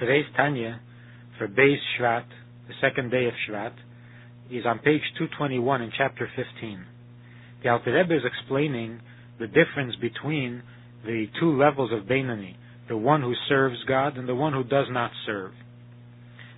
Today's Tanya for Beis Shvat, the second day of Shvat, is on page 221 in chapter 15. The Alter Rebbe is explaining the difference between the two levels of Beinani, the one who serves God and the one who does not serve.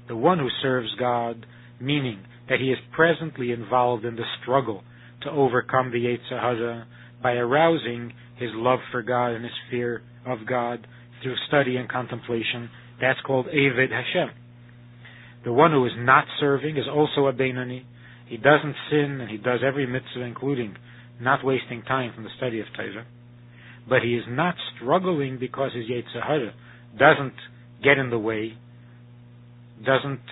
The one who serves God, meaning that he is presently involved in the struggle to overcome the Yetzer Hara by arousing his love for God and his fear of God through study and contemplation. That's called Eved Hashem. The one who is not serving is also a Beinani. He doesn't sin and he does every mitzvah, including not wasting time from the study of Torah. But he is not struggling because his Yetzer Hara doesn't get in the way, doesn't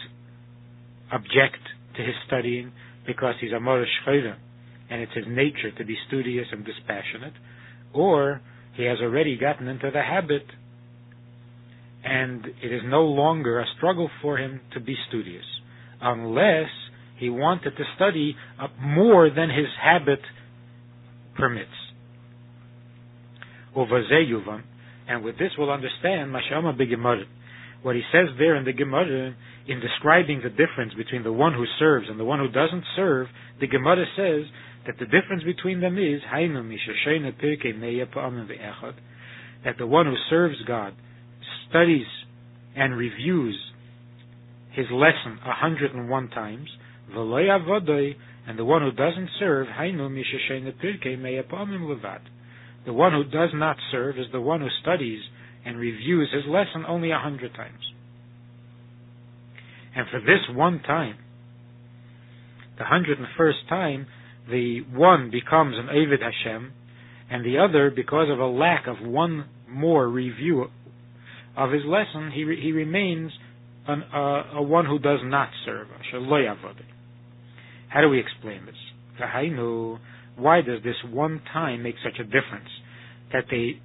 object to his studying because he's a Morish and it's his nature to be studious and dispassionate, or he has already gotten into the habit and it is no longer a struggle for him to be studious, unless he wanted to study more than his habit permits. And with this we'll understand Mashama B'Gemara. What he says there in the Gemara, in describing the difference between the one who serves and the one who doesn't serve, the Gemara says that the difference between them is that the one who serves God studies and reviews his lesson a hundred and one times, and the one who doesn't serve, the one who does not serve is the one who studies and reviews his lesson only a hundred times. And for this one time, the hundred and first time, the one becomes an Eved Hashem, and the other, because of a lack of one more review of his lesson, he, re- he remains an, uh, a one who does not serve. How do we explain this? Why does this one time make such a difference that they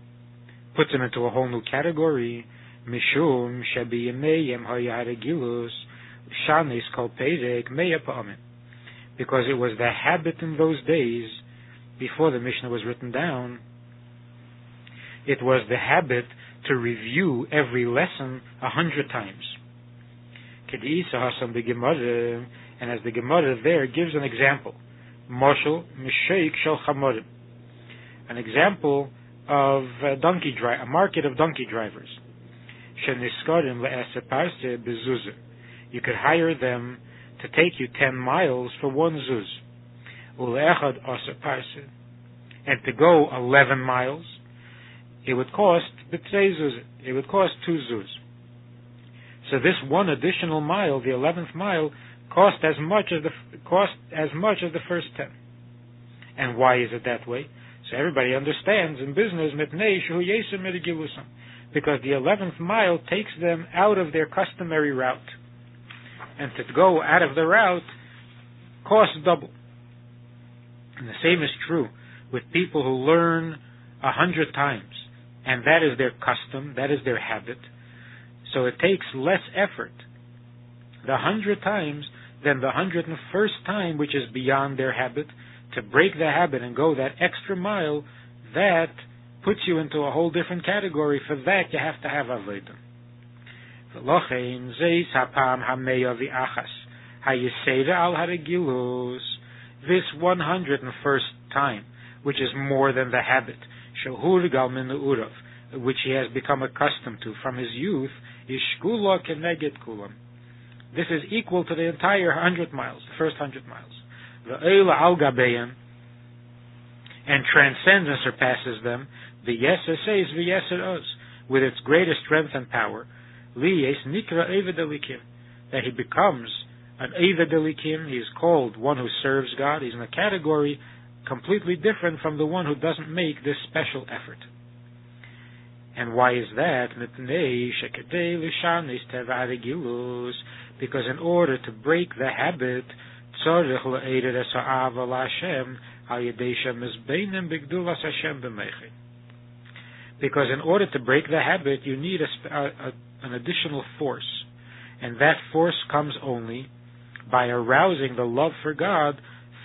puts him into a whole new category? Because it was the habit in those days, before the Mishnah was written down, it was the habit to review every lesson a hundred times. And as the Gemara there gives an example, Moshel Mishaik Shel Chamorim, an example of a donkey dri- a market of donkey drivers. You could hire them to take you ten miles for one zuz. And to go eleven miles, it would cost. It would cost two zuz. So this one additional mile, the eleventh mile, cost as much as the cost as much as the first ten. And why is it that way? So everybody understands in business because the eleventh mile takes them out of their customary route and to go out of the route costs double. And the same is true with people who learn a hundred times, and that is their custom, that is their habit. So it takes less effort the hundred times than the hundred and first time, which is beyond their habit, to break the habit and go that extra mile. That puts you into a whole different category. For that, you have to have avodah. V'lochein zeis hapam hameya v'achas hayiseda al. This 101st time, which is more than the habit, shahur gal min urav, which he has become accustomed to from his youth, is shkula keneged kulam. This is equal to the entire hundred miles, the first hundred miles. Ve'ela al gabeim, and transcends and surpasses them, the yeser says the yeser oz, with its greatest strength and power, liyes nikra eved elokim, that he becomes an eved elokim. He is called one who serves God. He's in a category completely different from the one who doesn't make this special effort. And why is that? Because in order to break the habit, because in order to break the habit, you need a, a, an additional force. And that force comes only by arousing the love for God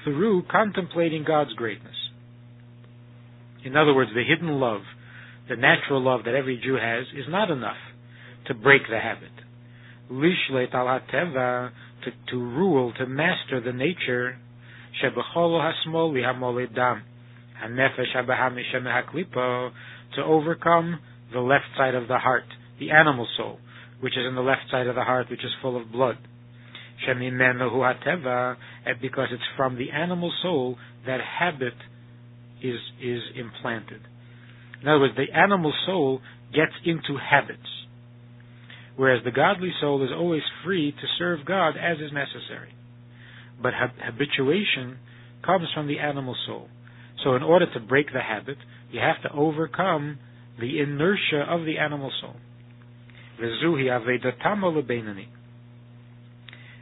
through contemplating God's greatness. In other words, the hidden love, the natural love that every Jew has, is not enough to break the habit. lishlet al hateva, to, rule, to master the nature, shebecholo hasmoli hamole dam, hanefesh habahamishem haklipo, to overcome the left side of the heart, the animal soul, which is in the left side of the heart, which is full of blood. Because it's from the animal soul that habit is is implanted. In other words, the animal soul gets into habits, whereas the godly soul is always free to serve God as is necessary. But habituation comes from the animal soul. So, in order to break the habit, you have to overcome the inertia of the animal soul.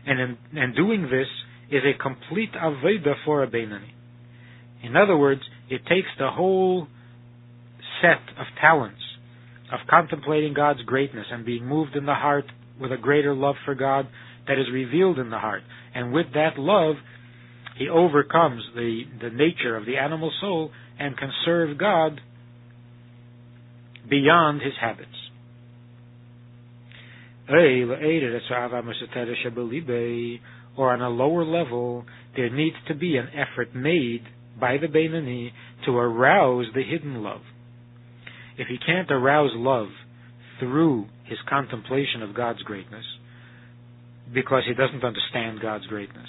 And in, and doing this is a complete avodah for a Beinani. In other words, it takes the whole set of talents of contemplating God's greatness and being moved in the heart with a greater love for God that is revealed in the heart. And with that love, he overcomes the, the nature of the animal soul and can serve God beyond his habits. Or on a lower level, there needs to be an effort made by the Beinani to arouse the hidden love. If he can't arouse love through his contemplation of God's greatness, because he doesn't understand God's greatness.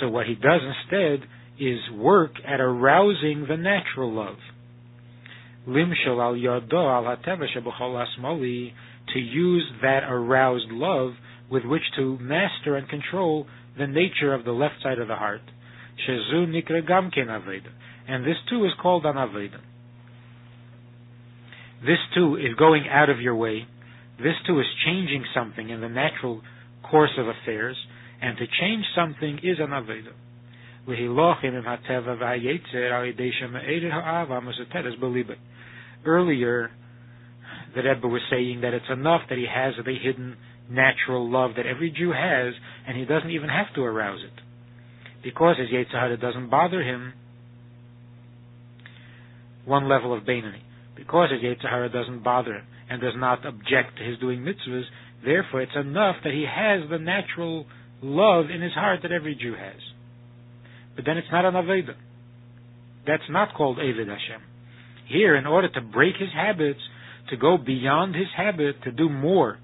So what he does instead is work at arousing the natural love. Limshal al yado al asmali to use that aroused love with which to master and control the nature of the left side of the heart. Shezu nikra gamken avodah. And this too is called an avodah. This too is going out of your way. This too is changing something in the natural course of affairs. And to change something is an avodah. Earlier, the Rebbe was saying that it's enough that he has the hidden natural love that every Jew has, and he doesn't even have to arouse it. Because his Yetzer Hara doesn't bother him, one level of Beinani. Because his Yetzer Hara doesn't bother him and does not object to his doing mitzvahs, therefore it's enough that he has the natural love in his heart that every Jew has. But then it's not an Avodah. That's not called Eved Hashem. Here, in order to break his habits, to go beyond his habit, to do more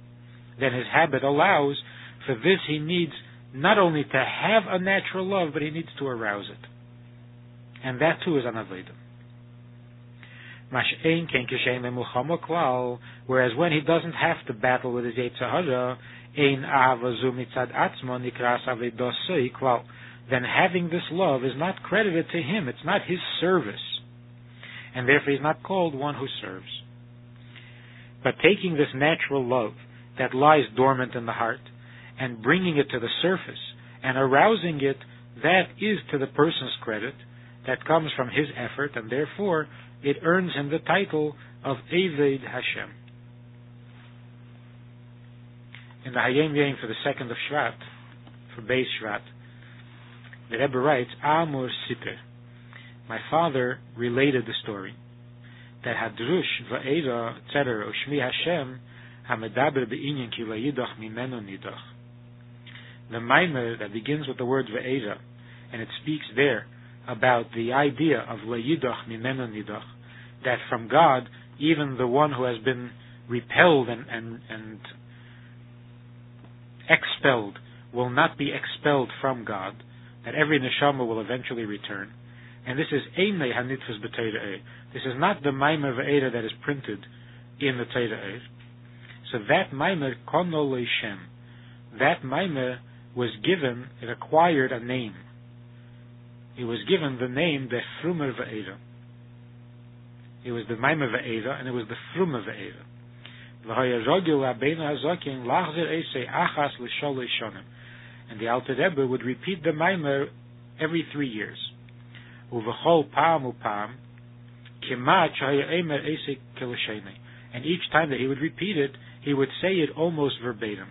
than his habit allows, for this he needs not only to have a natural love, but he needs to arouse it. And that too is an Avodah. Whereas when he doesn't have to battle with his Yetzer Hara, then having this love is not credited to him, it's not his service. And therefore he's not called one who serves. But taking this natural love that lies dormant in the heart and bringing it to the surface and arousing it, that is to the person's credit, that comes from his effort, and therefore it earns him the title of Eved Hashem. In the Hayom Yom for the second of Shvat, for Beis Shvat, the Rebbe writes, Amur Sitter. My father related the story that Hadrush va'era etc. Ushmi Hashem hamedaber be'inyan ki la'yidach mimeno nidach. The Maimer that begins with the word ve'era, and it speaks there about the idea of la'yidach mimeno nidach, that from God, even the one who has been repelled and, and, and expelled will not be expelled from God, that every neshama will eventually return. And this is Einei Hanitfus B'Torah Ohr. This is not the Maimer Ve'era that is printed in the Torah Ohr. So that Maimer, Kono that Maimer was given, it acquired a name. It was given the name the Frumer Ve'era. It was the Maimer Ve'era, and it was the Frumer Ve'era. And the Alter Rebbe would repeat the Maimer every three years. And each time that he would repeat it, he would say it almost verbatim.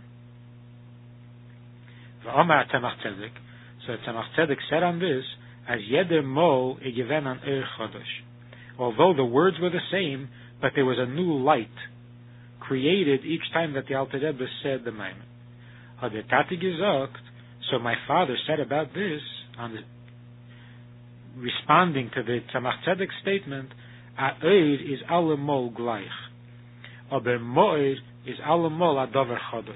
So Tzemach Tzedek said on this, as yeder mo egiven an er chodosh. Although the words were the same, but there was a new light created each time that the Alter Rebbe said the Maimer. Tate gesagt, so my father said about this, on the, responding to the Tzemach Tzedek statement, a oid is allemol gleich. Aber moed is allemol a dover chodosh.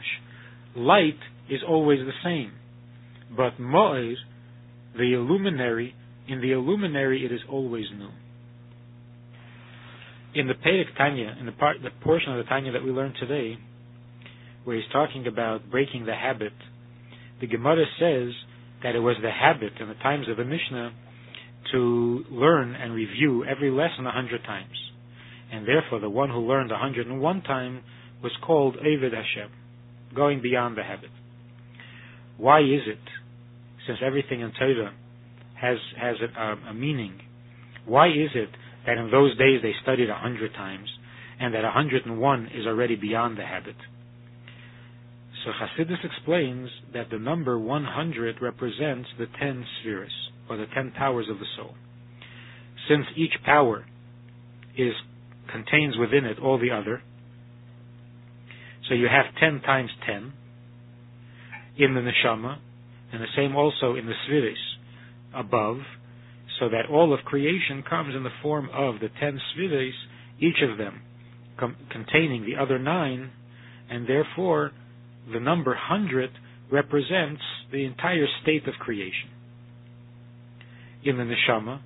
Light is always the same. But moed, the illuminary, in the illuminary it is always new. In the Perek Tanya, in the part, the portion of the Tanya that we learned today, where he's talking about breaking the habit, the Gemara says that it was the habit in the times of the Mishnah to learn and review every lesson a hundred times. And therefore, the one who learned a hundred and one time was called Eved Hashem, going beyond the habit. Why is it, since everything in Torah has has a, a meaning, why is it that in those days they studied a hundred times, and that a hundred and one is already beyond the habit? So Chassidus explains that the number 100 represents the ten spheres, or the ten powers of the soul. Since each power is contains within it all the other, so you have 10 times 10 in the neshama, and the same also in the spheres above, so that all of creation comes in the form of the 10 spheres, each of them com- containing the other nine, and therefore the number 100 represents the entire state of creation. In the neshama,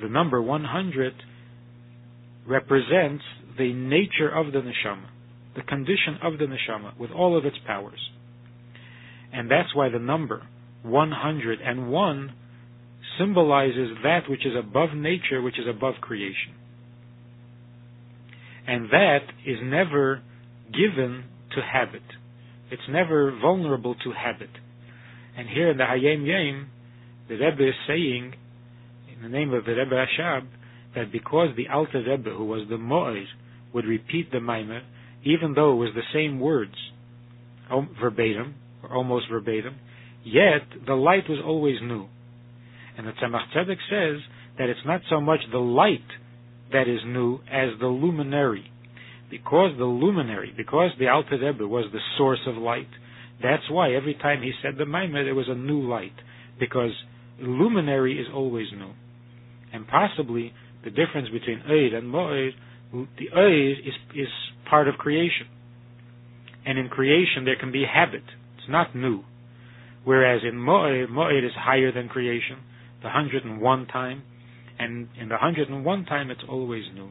the number 100 represents the nature of the neshama, the condition of the neshama, with all of its powers. And that's why the number 101 symbolizes that which is above nature, which is above creation. And that is never given to habit. It's never vulnerable to habit. And here in the Hayom Yom, the Rebbe is saying, in the name of the Rebbe Rashab, that because the Alter Rebbe, who was the Mo'ez, would repeat the Maimer, even though it was the same words, verbatim, or almost verbatim, yet the light was always new. And the Tzemach Tzedek says that it's not so much the light that is new as the luminary because the luminary, because the Alter Rebbe was the source of light, that's why every time he said the Maimer, there was a new light, because luminary is always new. And possibly the difference between Eid and Moed, the Eid is, is part of creation. And in creation there can be habit. It's not new. Whereas in Moed, Moed is higher than creation, the 101 time, and in the 101 time it's always new.